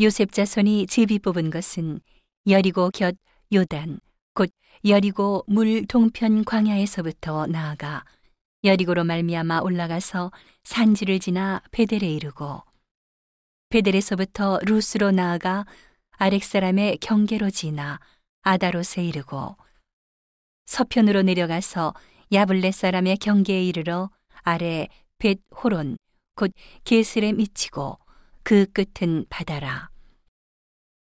요셉 자손이 제비 뽑은 것은 여리고 곁 요단 곧 여리고 물 동편 광야에서부터 나아가 여리고로 말미암아 올라가서 산지를 지나 베델에 이르고 베델에서부터 루스로 나아가 아렉 사람의 경계로 지나 아다롯에 이르고 서편으로 내려가서 야블레 사람의 경계에 이르러 아래 벳 호론 곧 게슬에 미치고 그 끝은 바다라.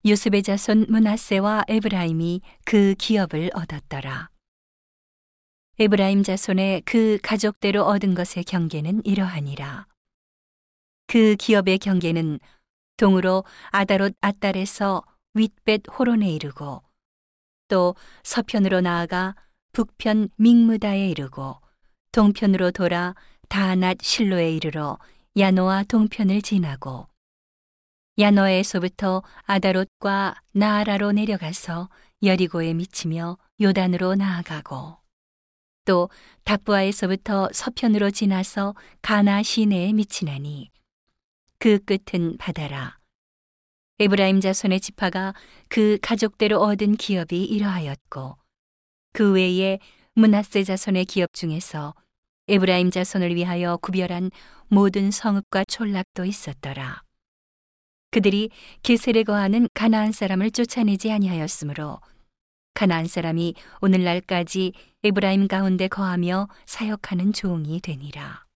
유습의 자손 문하세와 에브라임이 그 기업을 얻었더라. 에브라임 자손의 그 가족대로 얻은 것의 경계는 이러하니라. 그 기업의 경계는 동으로 아다롯 아딸에서 윗벳 호론에 이르고 또 서편으로 나아가 북편 믹무다에 이르고 동편으로 돌아 다낫 실로에 이르러 야노아 동편을 지나고 야노에서부터 아다롯과 나아라로 내려가서 여리고에 미치며 요단으로 나아가고 또 답부아에서부터 서편으로 지나서 가나 시내에 미치나니 그 끝은 바다라 에브라임 자손의 지파가 그 가족대로 얻은 기업이 이러하였고 그 외에 문하세 자손의 기업 중에서 에브라임 자손을 위하여 구별한 모든 성읍과 촌락도 있었더라. 그들이 게셀에 거하는 가나안 사람을 쫓아내지 아니하였으므로 가나안 사람이 오늘날까지 에브라임 가운데 거하며 사역하는 종이 되니라.